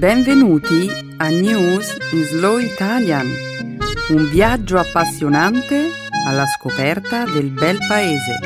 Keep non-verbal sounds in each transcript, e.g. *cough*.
Benvenuti a News in Slow Italian, un viaggio appassionante alla scoperta del bel paese.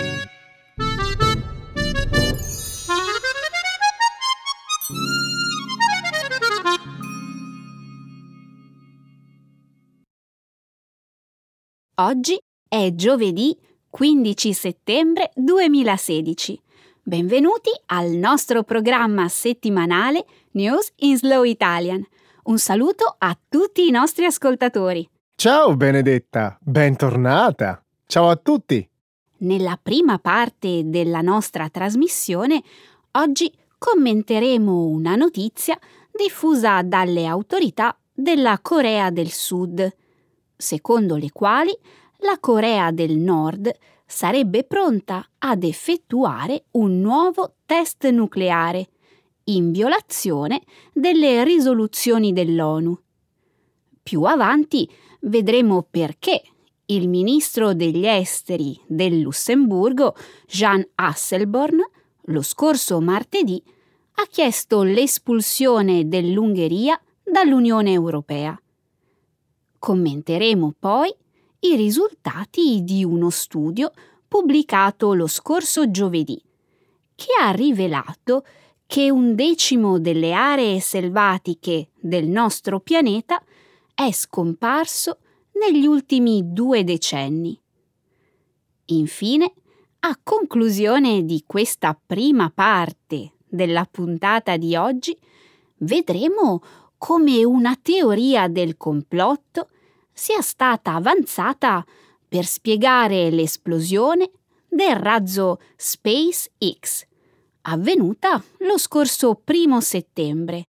Oggi è giovedì 15 settembre 2016. Benvenuti al nostro programma settimanale News in Slow Italian. Un saluto a tutti i nostri ascoltatori. Ciao Benedetta, bentornata. Ciao a tutti. Nella prima parte della nostra trasmissione, oggi commenteremo una notizia diffusa dalle autorità della Corea del Sud, secondo le quali la Corea del Nord sarebbe pronta ad effettuare un nuovo test nucleare, in violazione delle risoluzioni dell'ONU. Più avanti vedremo perché il ministro degli esteri del Lussemburgo, Jean Asselborn, lo scorso martedì ha chiesto l'espulsione dell'Ungheria dall'Unione Europea. Commenteremo poi i risultati di uno studio pubblicato lo scorso giovedì, che ha rivelato che un decimo delle aree selvatiche del nostro pianeta è scomparso negli ultimi due decenni. Infine, a conclusione di questa prima parte della puntata di oggi, vedremo come una teoria del complotto sia stata avanzata per spiegare l'esplosione del razzo SpaceX, avvenuta lo scorso primo settembre.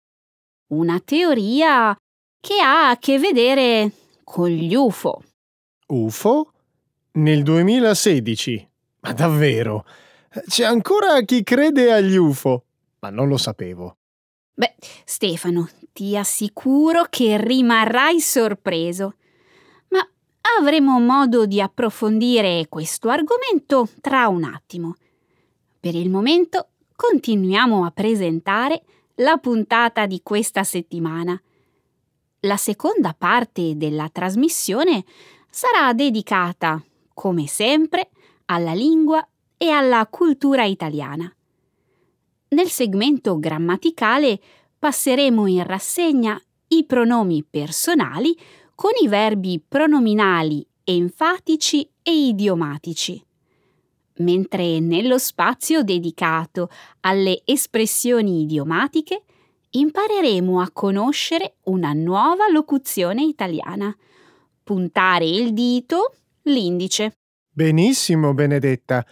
Una teoria che ha a che vedere con gli UFO. UFO? Nel 2016? Ma davvero? C'è ancora chi crede agli UFO? Ma non lo sapevo. Beh, Stefano, ti assicuro che rimarrai sorpreso avremo modo di approfondire questo argomento tra un attimo. Per il momento continuiamo a presentare la puntata di questa settimana. La seconda parte della trasmissione sarà dedicata, come sempre, alla lingua e alla cultura italiana. Nel segmento grammaticale passeremo in rassegna i pronomi personali con i verbi pronominali enfatici e idiomatici. Mentre nello spazio dedicato alle espressioni idiomatiche impareremo a conoscere una nuova locuzione italiana. Puntare il dito, l'indice. Benissimo, Benedetta.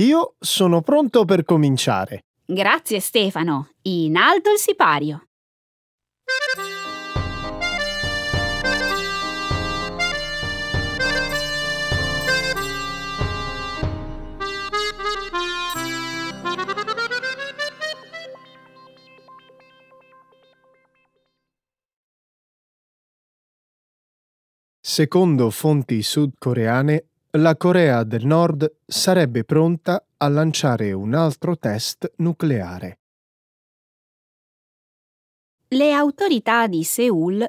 Io sono pronto per cominciare. Grazie Stefano. In alto il sipario. Secondo fonti sudcoreane, la Corea del Nord sarebbe pronta a lanciare un altro test nucleare. Le autorità di Seoul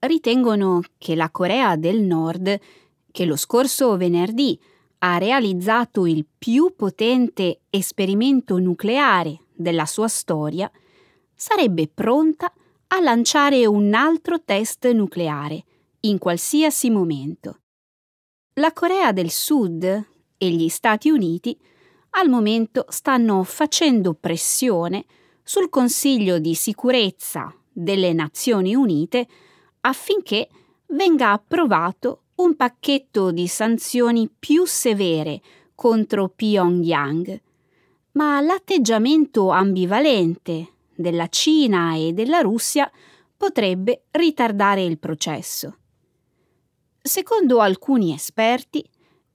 ritengono che la Corea del Nord, che lo scorso venerdì ha realizzato il più potente esperimento nucleare della sua storia, sarebbe pronta a lanciare un altro test nucleare in qualsiasi momento. La Corea del Sud e gli Stati Uniti al momento stanno facendo pressione sul Consiglio di sicurezza delle Nazioni Unite affinché venga approvato un pacchetto di sanzioni più severe contro Pyongyang. Ma l'atteggiamento ambivalente della Cina e della Russia potrebbe ritardare il processo. Secondo alcuni esperti,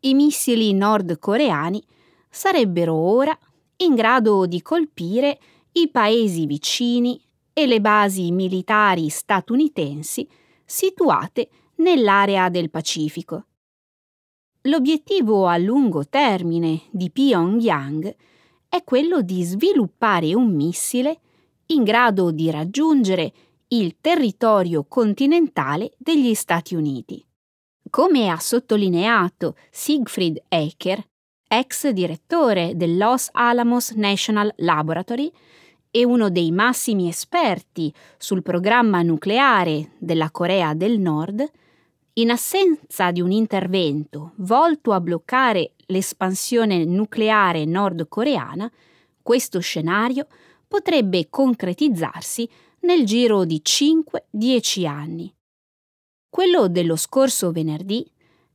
i missili nordcoreani sarebbero ora in grado di colpire i paesi vicini e le basi militari statunitensi situate nell'area del Pacifico. L'obiettivo a lungo termine di Pyongyang è quello di sviluppare un missile in grado di raggiungere il territorio continentale degli Stati Uniti. Come ha sottolineato Siegfried Ecker, ex direttore del Los Alamos National Laboratory e uno dei massimi esperti sul programma nucleare della Corea del Nord, in assenza di un intervento volto a bloccare l'espansione nucleare nordcoreana, questo scenario potrebbe concretizzarsi nel giro di 5-10 anni. Quello dello scorso venerdì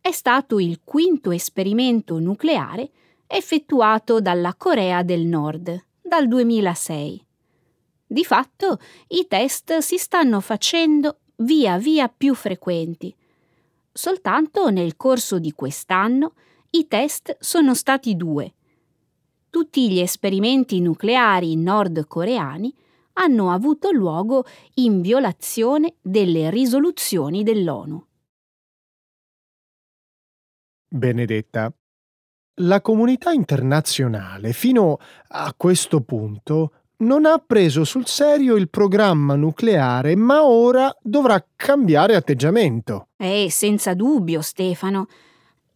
è stato il quinto esperimento nucleare effettuato dalla Corea del Nord dal 2006. Di fatto i test si stanno facendo via via più frequenti. Soltanto nel corso di quest'anno i test sono stati due. Tutti gli esperimenti nucleari nordcoreani hanno avuto luogo in violazione delle risoluzioni dell'ONU. Benedetta, la comunità internazionale fino a questo punto non ha preso sul serio il programma nucleare, ma ora dovrà cambiare atteggiamento. Eh, senza dubbio, Stefano.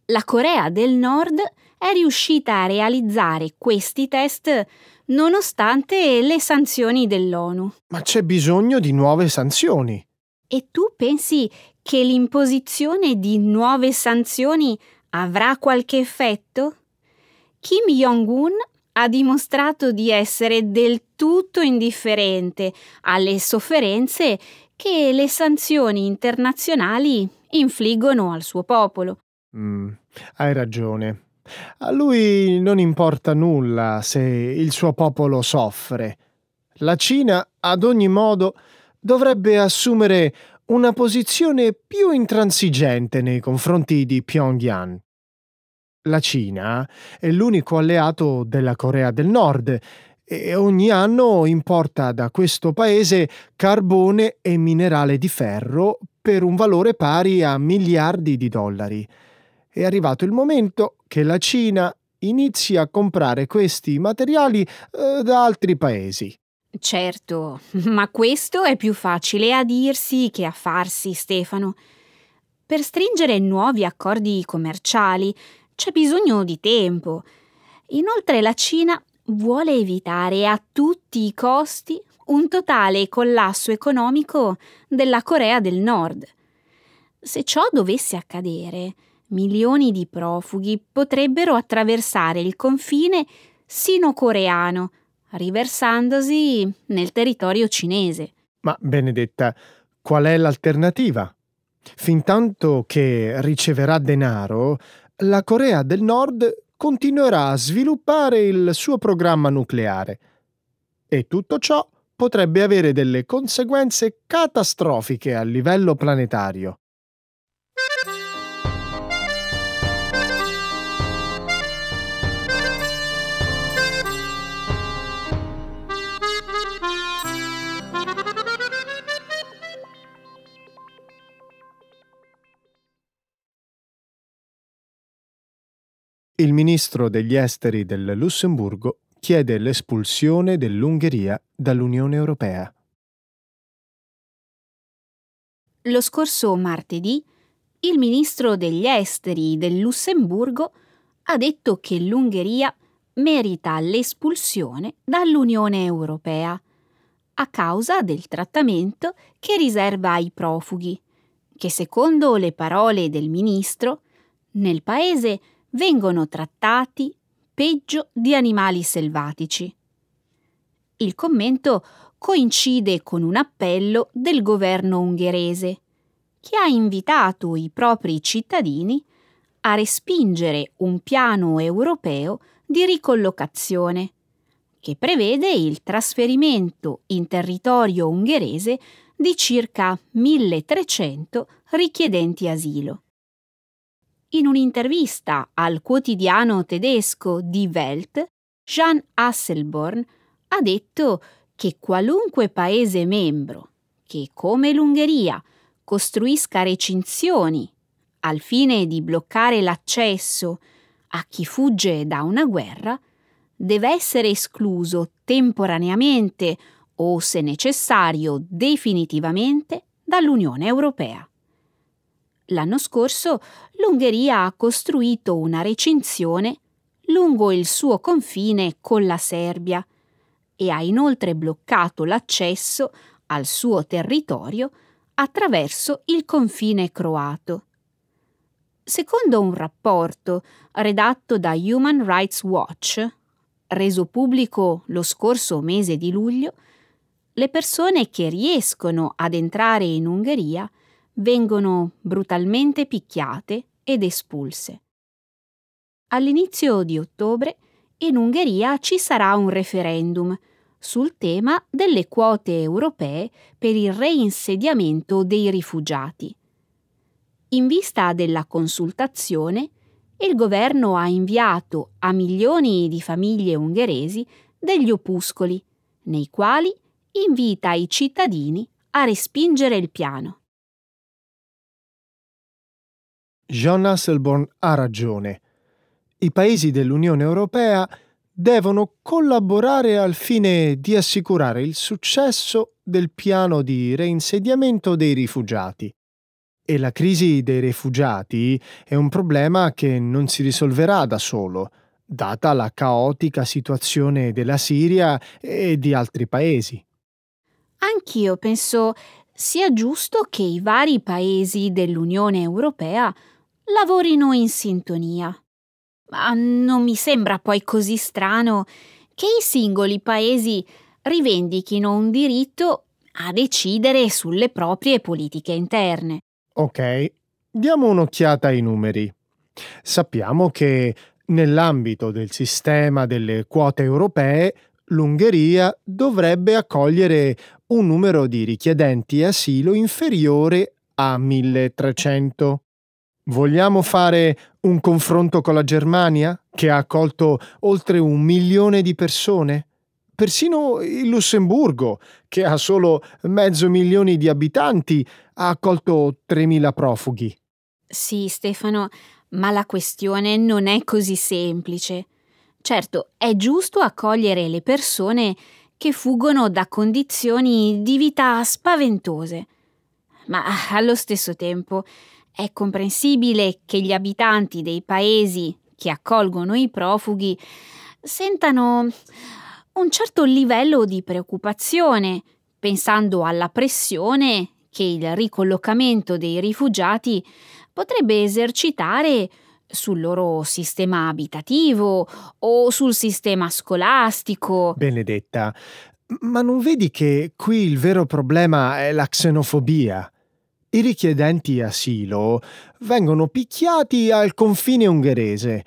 La Corea del Nord è riuscita a realizzare questi test nonostante le sanzioni dell'ONU. Ma c'è bisogno di nuove sanzioni. E tu pensi che l'imposizione di nuove sanzioni avrà qualche effetto? Kim Jong-un ha dimostrato di essere del tutto indifferente alle sofferenze che le sanzioni internazionali infliggono al suo popolo. Mm, hai ragione. A lui non importa nulla se il suo popolo soffre. La Cina, ad ogni modo, dovrebbe assumere una posizione più intransigente nei confronti di Pyongyang. La Cina è l'unico alleato della Corea del Nord e ogni anno importa da questo paese carbone e minerale di ferro per un valore pari a miliardi di dollari. È arrivato il momento che la Cina inizi a comprare questi materiali eh, da altri paesi. Certo, *laughs* ma questo è più facile a dirsi che a farsi, Stefano. Per stringere nuovi accordi commerciali c'è bisogno di tempo. Inoltre la Cina vuole evitare a tutti i costi un totale collasso economico della Corea del Nord. Se ciò dovesse accadere, milioni di profughi potrebbero attraversare il confine sino-coreano, riversandosi nel territorio cinese. Ma Benedetta, qual è l'alternativa? Fintanto che riceverà denaro, la Corea del Nord continuerà a sviluppare il suo programma nucleare. E tutto ciò potrebbe avere delle conseguenze catastrofiche a livello planetario. Il ministro degli esteri del Lussemburgo chiede l'espulsione dell'Ungheria dall'Unione Europea. Lo scorso martedì il ministro degli esteri del Lussemburgo ha detto che l'Ungheria merita l'espulsione dall'Unione Europea a causa del trattamento che riserva ai profughi, che secondo le parole del ministro, nel paese vengono trattati peggio di animali selvatici. Il commento coincide con un appello del governo ungherese, che ha invitato i propri cittadini a respingere un piano europeo di ricollocazione, che prevede il trasferimento in territorio ungherese di circa 1300 richiedenti asilo. In un'intervista al quotidiano tedesco Die Welt, Jean Hasselborn ha detto che qualunque paese membro che, come l'Ungheria, costruisca recinzioni al fine di bloccare l'accesso a chi fugge da una guerra, deve essere escluso temporaneamente o, se necessario, definitivamente dall'Unione Europea. L'anno scorso l'Ungheria ha costruito una recinzione lungo il suo confine con la Serbia e ha inoltre bloccato l'accesso al suo territorio attraverso il confine croato. Secondo un rapporto redatto da Human Rights Watch, reso pubblico lo scorso mese di luglio, le persone che riescono ad entrare in Ungheria vengono brutalmente picchiate ed espulse. All'inizio di ottobre in Ungheria ci sarà un referendum sul tema delle quote europee per il reinsediamento dei rifugiati. In vista della consultazione, il governo ha inviato a milioni di famiglie ungheresi degli opuscoli, nei quali invita i cittadini a respingere il piano. John Hasselborn ha ragione. I paesi dell'Unione Europea devono collaborare al fine di assicurare il successo del piano di reinsediamento dei rifugiati. E la crisi dei rifugiati è un problema che non si risolverà da solo, data la caotica situazione della Siria e di altri paesi. Anch'io penso sia giusto che i vari paesi dell'Unione Europea lavorino in sintonia. Ma non mi sembra poi così strano che i singoli paesi rivendichino un diritto a decidere sulle proprie politiche interne. Ok, diamo un'occhiata ai numeri. Sappiamo che nell'ambito del sistema delle quote europee l'Ungheria dovrebbe accogliere un numero di richiedenti asilo inferiore a 1300. Vogliamo fare un confronto con la Germania, che ha accolto oltre un milione di persone? Persino il Lussemburgo, che ha solo mezzo milione di abitanti, ha accolto 3.000 profughi. Sì, Stefano, ma la questione non è così semplice. Certo, è giusto accogliere le persone che fuggono da condizioni di vita spaventose, ma allo stesso tempo è comprensibile che gli abitanti dei paesi che accolgono i profughi sentano un certo livello di preoccupazione, pensando alla pressione che il ricollocamento dei rifugiati potrebbe esercitare sul loro sistema abitativo o sul sistema scolastico. Benedetta, ma non vedi che qui il vero problema è la xenofobia? I richiedenti asilo vengono picchiati al confine ungherese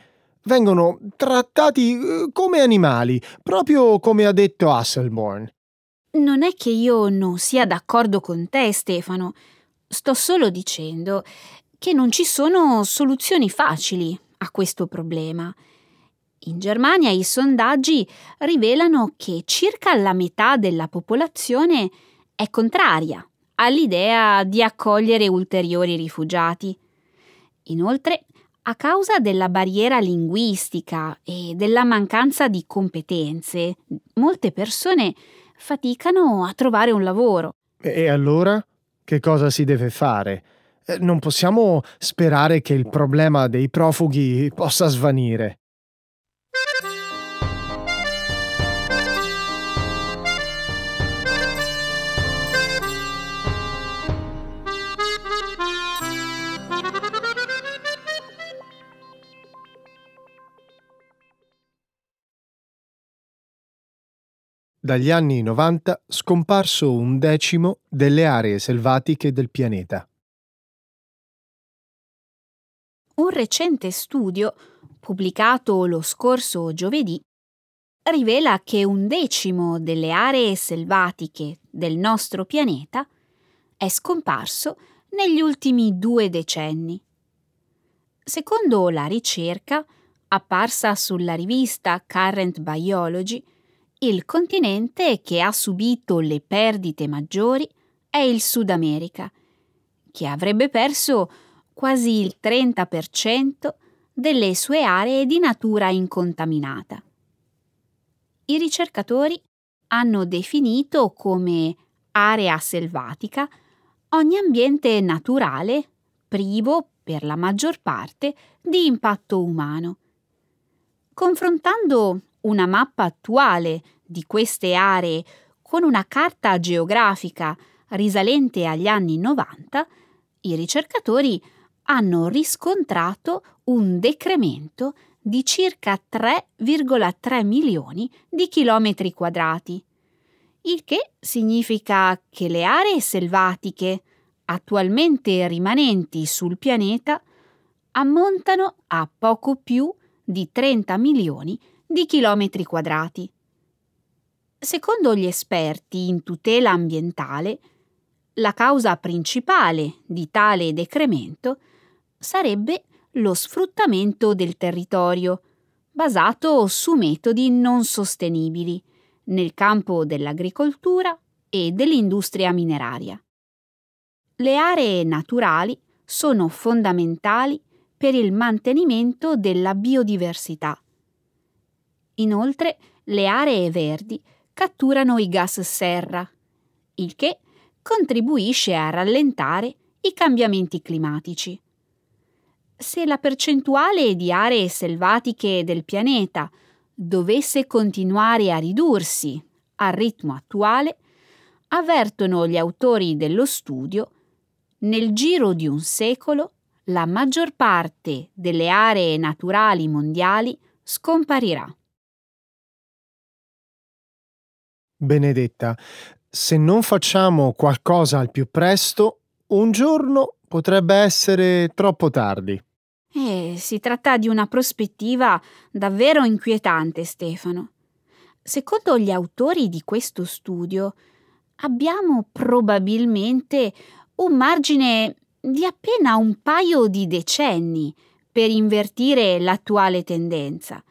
vengono trattati eh, come animali, proprio come ha detto Hasselborn. Non è che io non sia d'accordo con te, Stefano. Sto solo dicendo che non ci sono soluzioni facili a questo problema. In Germania i sondaggi rivelano che circa la metà della popolazione è contraria all'idea di accogliere ulteriori rifugiati. Inoltre, a causa della barriera linguistica e della mancanza di competenze, molte persone faticano a trovare un lavoro. E allora? Che cosa si deve fare? Eh, non possiamo sperare che il problema dei profughi possa svanire. Dagli anni 90 scomparso un decimo delle aree selvatiche del pianeta. Un recente studio, pubblicato lo scorso giovedì, rivela che un decimo delle aree selvatiche del nostro pianeta è scomparso negli ultimi due decenni. Secondo la ricerca, apparsa sulla rivista Current Biology, il continente che ha subito le perdite maggiori è il Sud America, che avrebbe perso quasi il 30% delle sue aree di natura incontaminata. I ricercatori hanno definito come area selvatica ogni ambiente naturale privo, per la maggior parte, di impatto umano. Confrontando una mappa attuale di queste aree con una carta geografica risalente agli anni 90, i ricercatori hanno riscontrato un decremento di circa 3,3 milioni di chilometri quadrati, il che significa che le aree selvatiche attualmente rimanenti sul pianeta ammontano a poco più di 30 milioni di chilometri quadrati. Secondo gli esperti in tutela ambientale, la causa principale di tale decremento sarebbe lo sfruttamento del territorio, basato su metodi non sostenibili nel campo dell'agricoltura e dell'industria mineraria. Le aree naturali sono fondamentali per il mantenimento della biodiversità. Inoltre, le aree verdi catturano i gas serra, il che contribuisce a rallentare i cambiamenti climatici. Se la percentuale di aree selvatiche del pianeta dovesse continuare a ridursi al ritmo attuale, avvertono gli autori dello studio, nel giro di un secolo la maggior parte delle aree naturali mondiali scomparirà. Benedetta, se non facciamo qualcosa al più presto, un giorno potrebbe essere troppo tardi. Eh, si tratta di una prospettiva davvero inquietante, Stefano. Secondo gli autori di questo studio, abbiamo probabilmente un margine di appena un paio di decenni per invertire l'attuale tendenza.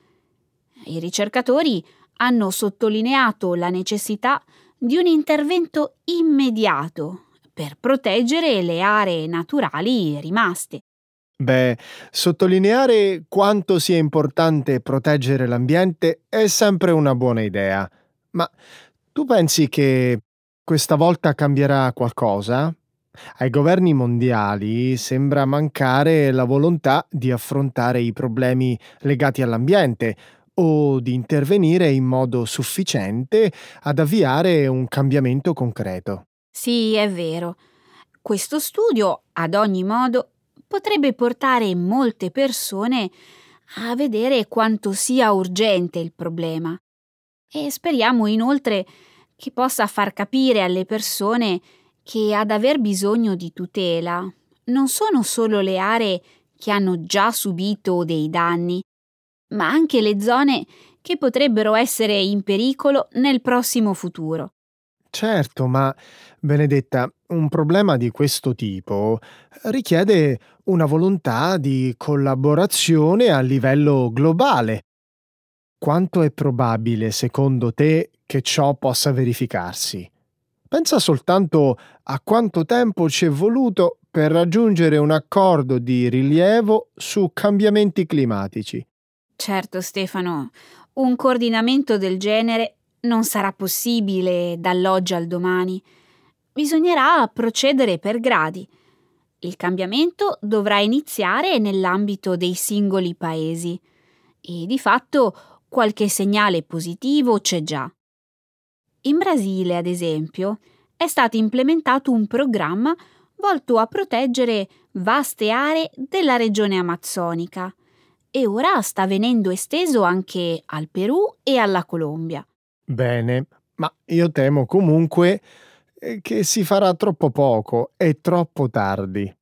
I ricercatori hanno sottolineato la necessità di un intervento immediato per proteggere le aree naturali rimaste. Beh, sottolineare quanto sia importante proteggere l'ambiente è sempre una buona idea. Ma tu pensi che questa volta cambierà qualcosa? Ai governi mondiali sembra mancare la volontà di affrontare i problemi legati all'ambiente, o di intervenire in modo sufficiente ad avviare un cambiamento concreto. Sì, è vero. Questo studio, ad ogni modo, potrebbe portare molte persone a vedere quanto sia urgente il problema. E speriamo inoltre che possa far capire alle persone che ad aver bisogno di tutela non sono solo le aree che hanno già subito dei danni, ma anche le zone che potrebbero essere in pericolo nel prossimo futuro. Certo, ma Benedetta, un problema di questo tipo richiede una volontà di collaborazione a livello globale. Quanto è probabile, secondo te, che ciò possa verificarsi? Pensa soltanto a quanto tempo ci è voluto per raggiungere un accordo di rilievo su cambiamenti climatici. Certo, Stefano, un coordinamento del genere non sarà possibile dall'oggi al domani. Bisognerà procedere per gradi. Il cambiamento dovrà iniziare nell'ambito dei singoli paesi e di fatto qualche segnale positivo c'è già. In Brasile, ad esempio, è stato implementato un programma volto a proteggere vaste aree della regione amazzonica e ora sta venendo esteso anche al Perù e alla Colombia. Bene, ma io temo comunque eh, che si farà troppo poco e troppo tardi.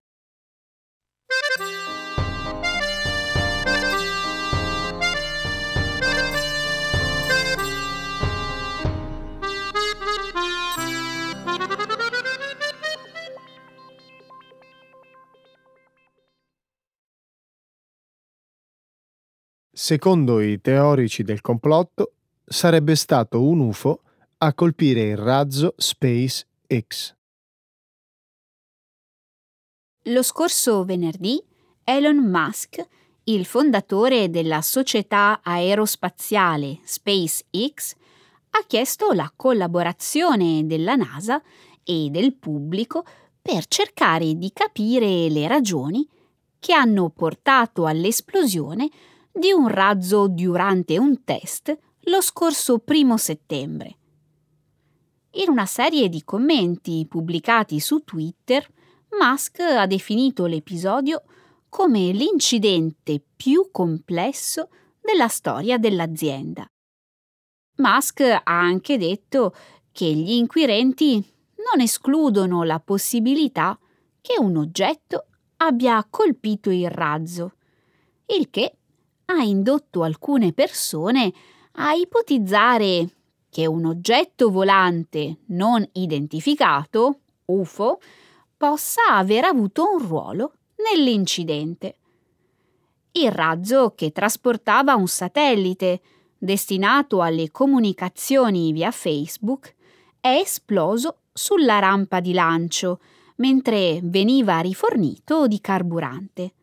Secondo i teorici del complotto, sarebbe stato un UFO a colpire il razzo Space X. Lo scorso venerdì Elon Musk, il fondatore della società aerospaziale SpaceX, ha chiesto la collaborazione della NASA e del pubblico per cercare di capire le ragioni che hanno portato all'esplosione di un razzo durante un test lo scorso primo settembre. In una serie di commenti pubblicati su Twitter, Musk ha definito l'episodio come l'incidente più complesso della storia dell'azienda. Musk ha anche detto che gli inquirenti non escludono la possibilità che un oggetto abbia colpito il razzo, il che ha indotto alcune persone a ipotizzare che un oggetto volante non identificato, UFO, possa aver avuto un ruolo nell'incidente. Il razzo che trasportava un satellite destinato alle comunicazioni via Facebook è esploso sulla rampa di lancio mentre veniva rifornito di carburante.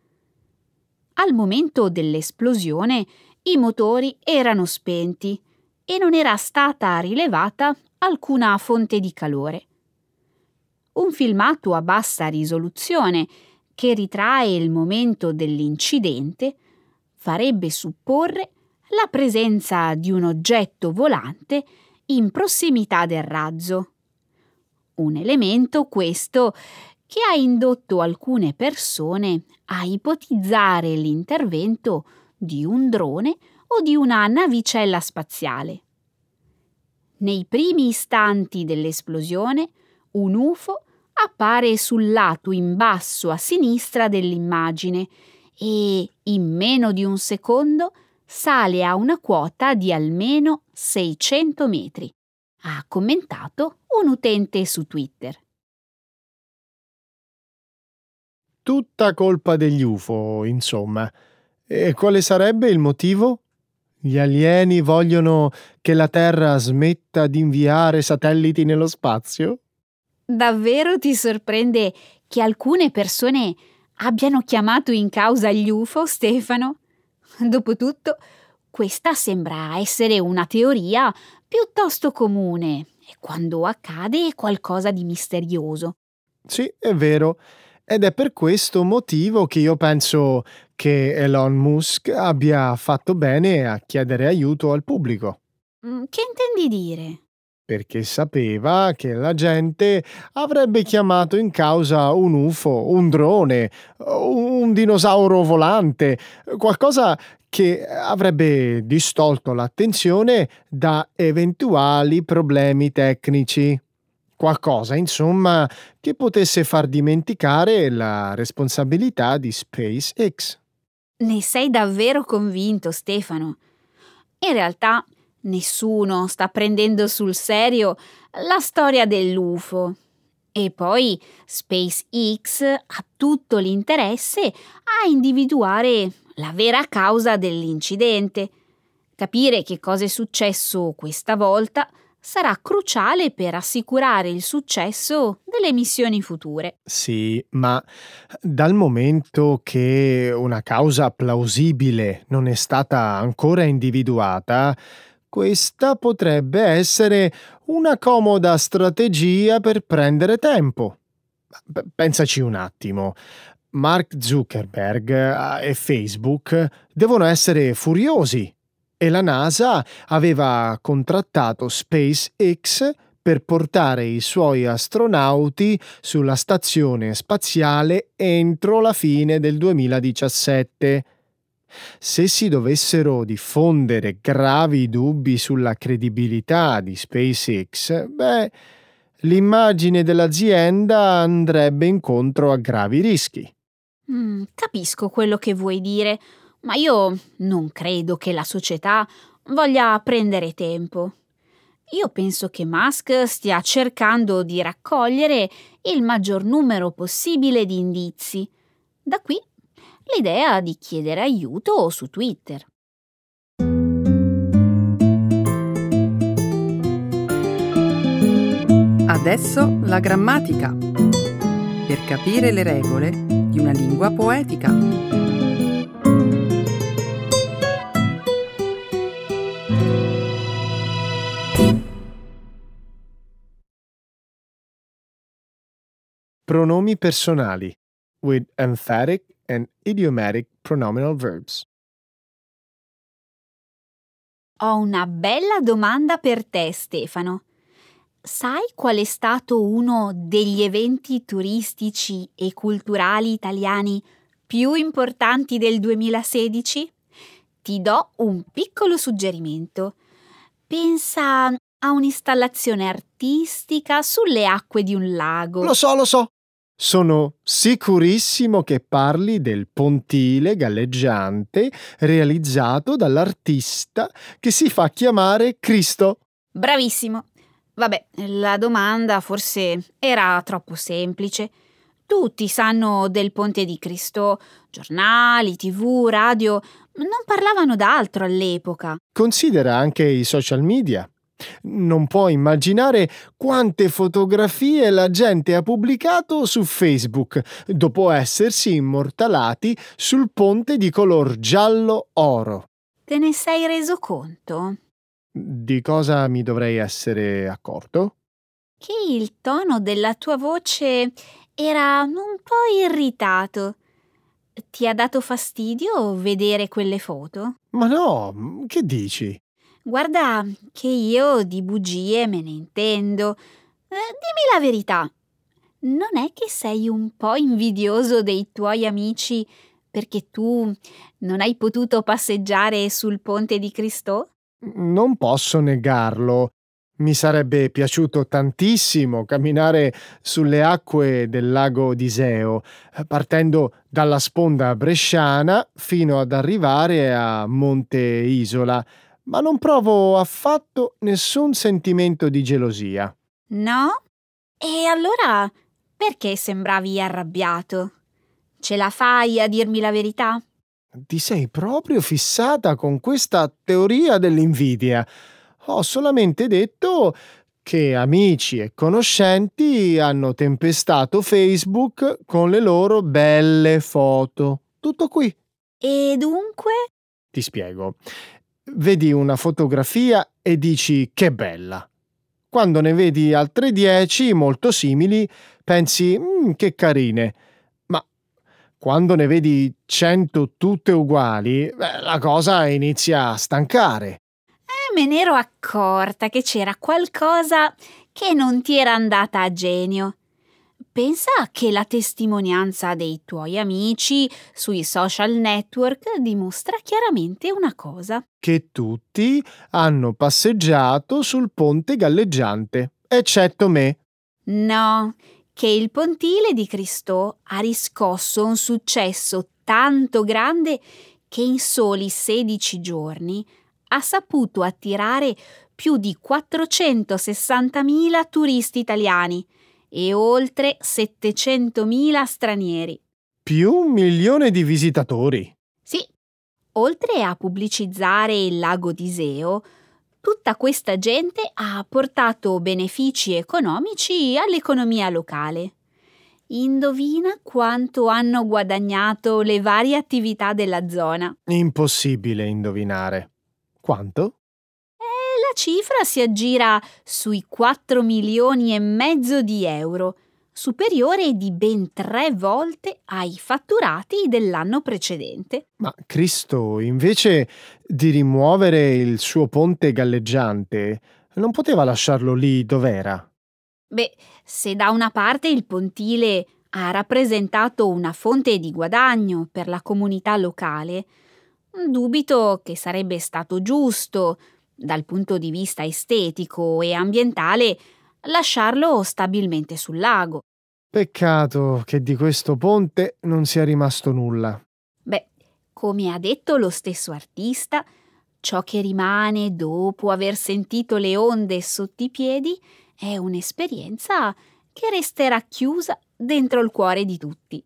Al momento dell'esplosione i motori erano spenti e non era stata rilevata alcuna fonte di calore. Un filmato a bassa risoluzione che ritrae il momento dell'incidente farebbe supporre la presenza di un oggetto volante in prossimità del razzo. Un elemento questo che ha indotto alcune persone a ipotizzare l'intervento di un drone o di una navicella spaziale. Nei primi istanti dell'esplosione, un UFO appare sul lato in basso a sinistra dell'immagine e in meno di un secondo sale a una quota di almeno 600 metri, ha commentato un utente su Twitter. Tutta colpa degli UFO, insomma. E quale sarebbe il motivo? Gli alieni vogliono che la Terra smetta di inviare satelliti nello spazio? Davvero ti sorprende che alcune persone abbiano chiamato in causa gli UFO, Stefano? Dopotutto, questa sembra essere una teoria piuttosto comune e quando accade è qualcosa di misterioso. Sì, è vero. Ed è per questo motivo che io penso che Elon Musk abbia fatto bene a chiedere aiuto al pubblico. Mm, che intendi dire? Perché sapeva che la gente avrebbe chiamato in causa un UFO, un drone, un dinosauro volante, qualcosa che avrebbe distolto l'attenzione da eventuali problemi tecnici. Qualcosa, insomma, che potesse far dimenticare la responsabilità di SpaceX. Ne sei davvero convinto, Stefano? In realtà nessuno sta prendendo sul serio la storia dell'UFO. E poi SpaceX ha tutto l'interesse a individuare la vera causa dell'incidente. Capire che cosa è successo questa volta sarà cruciale per assicurare il successo delle missioni future. Sì, ma dal momento che una causa plausibile non è stata ancora individuata, questa potrebbe essere una comoda strategia per prendere tempo. Pensaci un attimo. Mark Zuckerberg eh, e Facebook devono essere furiosi e la NASA aveva contrattato SpaceX per portare i suoi astronauti sulla stazione spaziale entro la fine del 2017. Se si dovessero diffondere gravi dubbi sulla credibilità di SpaceX, beh, l'immagine dell'azienda andrebbe incontro a gravi rischi. Mm, capisco quello che vuoi dire, ma io non credo che la società voglia prendere tempo. Io penso che Musk stia cercando di raccogliere il maggior numero possibile di indizi. Da qui l'idea di chiedere aiuto su Twitter. Adesso la grammatica. Per capire le regole di una lingua poetica. Pronomi personali with emphatic and idiomatic pronominal verbs. Ho una bella domanda per te, Stefano. Sai qual è stato uno degli eventi turistici e culturali italiani più importanti del 2016? Ti do un piccolo suggerimento. Pensa a un'installazione artistica sulle acque di un lago. Lo so, lo so. Sono sicurissimo che parli del pontile galleggiante realizzato dall'artista che si fa chiamare Cristo. Bravissimo. Vabbè, la domanda forse era troppo semplice. Tutti sanno del Ponte di Cristo, giornali, tv, radio, non parlavano d'altro all'epoca. Considera anche i social media. Non puoi immaginare quante fotografie la gente ha pubblicato su Facebook dopo essersi immortalati sul ponte di color giallo-oro. Te ne sei reso conto? Di cosa mi dovrei essere accorto? Che il tono della tua voce era un po' irritato. Ti ha dato fastidio vedere quelle foto? Ma no, che dici? Guarda che io di bugie me ne intendo. Eh, dimmi la verità. Non è che sei un po' invidioso dei tuoi amici perché tu non hai potuto passeggiare sul ponte di Cristo? Non posso negarlo. Mi sarebbe piaciuto tantissimo camminare sulle acque del lago d'Iseo, partendo dalla sponda bresciana fino ad arrivare a Monte Isola, ma non provo affatto nessun sentimento di gelosia. No? E allora perché sembravi arrabbiato? Ce la fai a dirmi la verità? Ti sei proprio fissata con questa teoria dell'invidia. Ho solamente detto che amici e conoscenti hanno tempestato Facebook con le loro belle foto. Tutto qui. E dunque? Ti spiego. Vedi una fotografia e dici che bella. Quando ne vedi altre dieci molto simili, pensi mm, che carine. Ma quando ne vedi cento tutte uguali, beh, la cosa inizia a stancare me ne ero accorta che c'era qualcosa che non ti era andata a genio. Pensa che la testimonianza dei tuoi amici sui social network dimostra chiaramente una cosa. Che tutti hanno passeggiato sul ponte galleggiante, eccetto me. No, che il pontile di Cristo ha riscosso un successo tanto grande che in soli 16 giorni ha saputo attirare più di 460.000 turisti italiani e oltre 700.000 stranieri. Più un milione di visitatori. Sì. Oltre a pubblicizzare il lago d'Iseo, tutta questa gente ha portato benefici economici all'economia locale. Indovina quanto hanno guadagnato le varie attività della zona. Impossibile indovinare. Quanto? La cifra si aggira sui 4 milioni e mezzo di euro, superiore di ben tre volte ai fatturati dell'anno precedente. Ma Cristo, invece di rimuovere il suo ponte galleggiante, non poteva lasciarlo lì dov'era? Beh, se da una parte il pontile ha rappresentato una fonte di guadagno per la comunità locale, Dubito che sarebbe stato giusto, dal punto di vista estetico e ambientale, lasciarlo stabilmente sul lago. Peccato che di questo ponte non sia rimasto nulla. Beh, come ha detto lo stesso artista, ciò che rimane dopo aver sentito le onde sotto i piedi è un'esperienza che resterà chiusa dentro il cuore di tutti.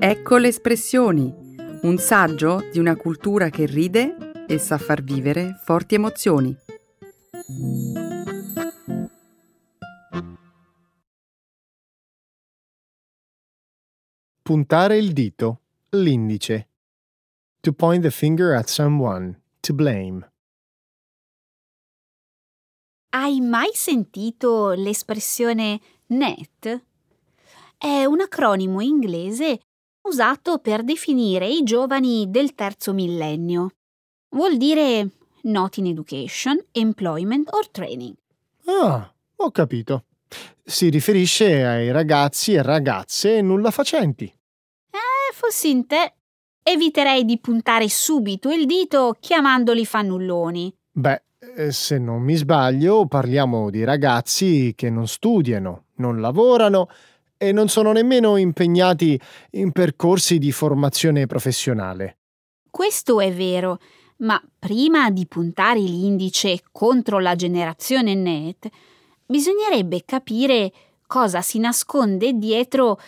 Ecco le espressioni, un saggio di una cultura che ride e sa far vivere forti emozioni. Puntare il dito, l'indice. To point the finger at someone, to blame. Hai mai sentito l'espressione NET? È un acronimo inglese usato per definire i giovani del terzo millennio. Vuol dire Not in Education, Employment or Training. Ah, ho capito. Si riferisce ai ragazzi e ragazze nulla facenti. Eh, fossi in te, eviterei di puntare subito il dito chiamandoli fannulloni. Beh, eh, se non mi sbaglio, parliamo di ragazzi che non studiano, non lavorano e non sono nemmeno impegnati in percorsi di formazione professionale. Questo è vero, ma prima di puntare l'indice contro la generazione NET, bisognerebbe capire cosa si nasconde dietro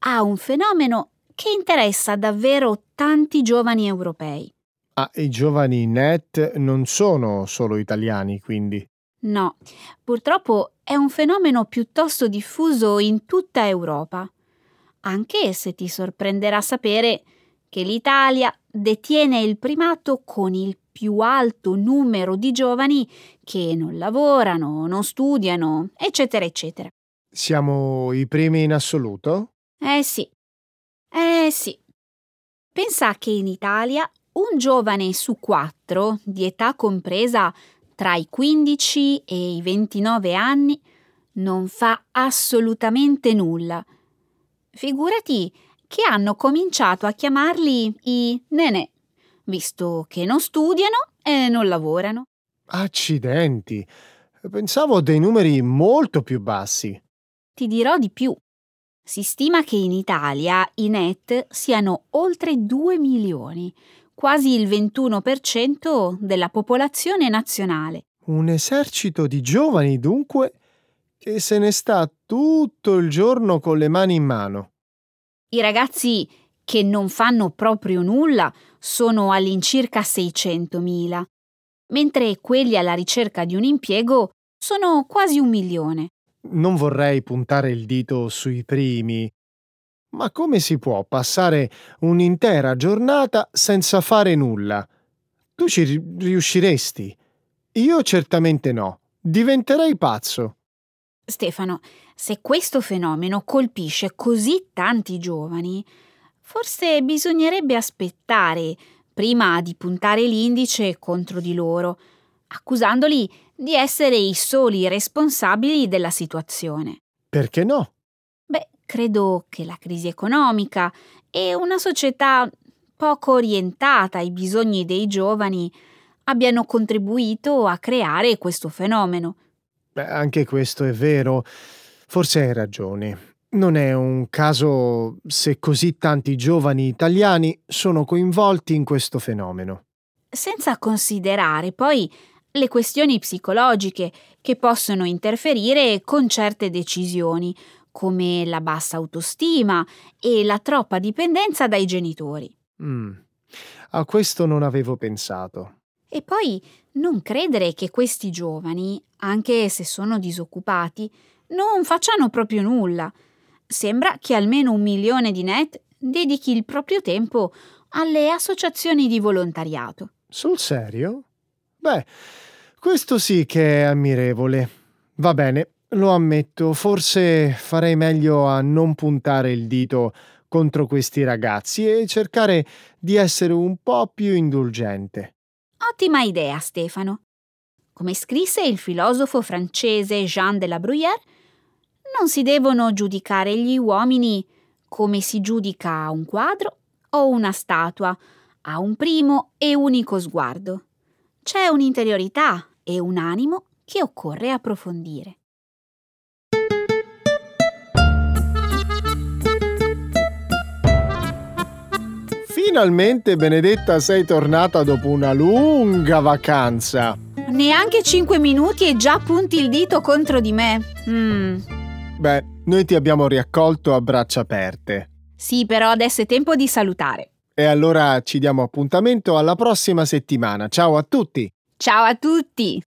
a un fenomeno che interessa davvero tanti giovani europei. Ah, i giovani NET non sono solo italiani, quindi. No, purtroppo è un fenomeno piuttosto diffuso in tutta Europa, anche se ti sorprenderà sapere che l'Italia detiene il primato con il più alto numero di giovani che non lavorano, non studiano, eccetera, eccetera. Siamo i primi in assoluto? Eh sì, eh sì. Pensa che in Italia un giovane su quattro, di età compresa tra i 15 e i 29 anni, non fa assolutamente nulla. Figurati che hanno cominciato a chiamarli i nenè, visto che non studiano e non lavorano. Accidenti! Pensavo a dei numeri molto più bassi. Ti dirò di più. Si stima che in Italia i net siano oltre 2 milioni, quasi il 21% della popolazione nazionale. Un esercito di giovani, dunque, che se ne sta tutto il giorno con le mani in mano. I ragazzi che non fanno proprio nulla sono all'incirca 600.000, mentre quelli alla ricerca di un impiego sono quasi un milione. Non vorrei puntare il dito sui primi, ma come si può passare un'intera giornata senza fare nulla? Tu ci riusciresti? Io certamente no. Diventerei pazzo. Stefano, se questo fenomeno colpisce così tanti giovani, forse bisognerebbe aspettare prima di puntare l'indice contro di loro, accusandoli di essere i soli responsabili della situazione. Perché no? Credo che la crisi economica e una società poco orientata ai bisogni dei giovani abbiano contribuito a creare questo fenomeno. Beh, anche questo è vero. Forse hai ragione. Non è un caso se così tanti giovani italiani sono coinvolti in questo fenomeno. Senza considerare poi le questioni psicologiche che possono interferire con certe decisioni, come la bassa autostima e la troppa dipendenza dai genitori. Mm. A questo non avevo pensato. E poi non credere che questi giovani, anche se sono disoccupati, non facciano proprio nulla. Sembra che almeno un milione di net dedichi il proprio tempo alle associazioni di volontariato. Sul serio? Beh, questo sì che è ammirevole. Va bene, lo ammetto, forse farei meglio a non puntare il dito contro questi ragazzi e cercare di essere un po' più indulgente. Ottima idea, Stefano. Come scrisse il filosofo francese Jean de la Bruyère, non si devono giudicare gli uomini come si giudica un quadro o una statua, a un primo e unico sguardo. C'è un'interiorità e un animo che occorre approfondire. Finalmente, Benedetta, sei tornata dopo una lunga vacanza. Neanche cinque minuti e già punti il dito contro di me. Mm. Beh, noi ti abbiamo riaccolto a braccia aperte. Sì, però adesso è tempo di salutare. E allora ci diamo appuntamento alla prossima settimana. Ciao a tutti! Ciao a tutti!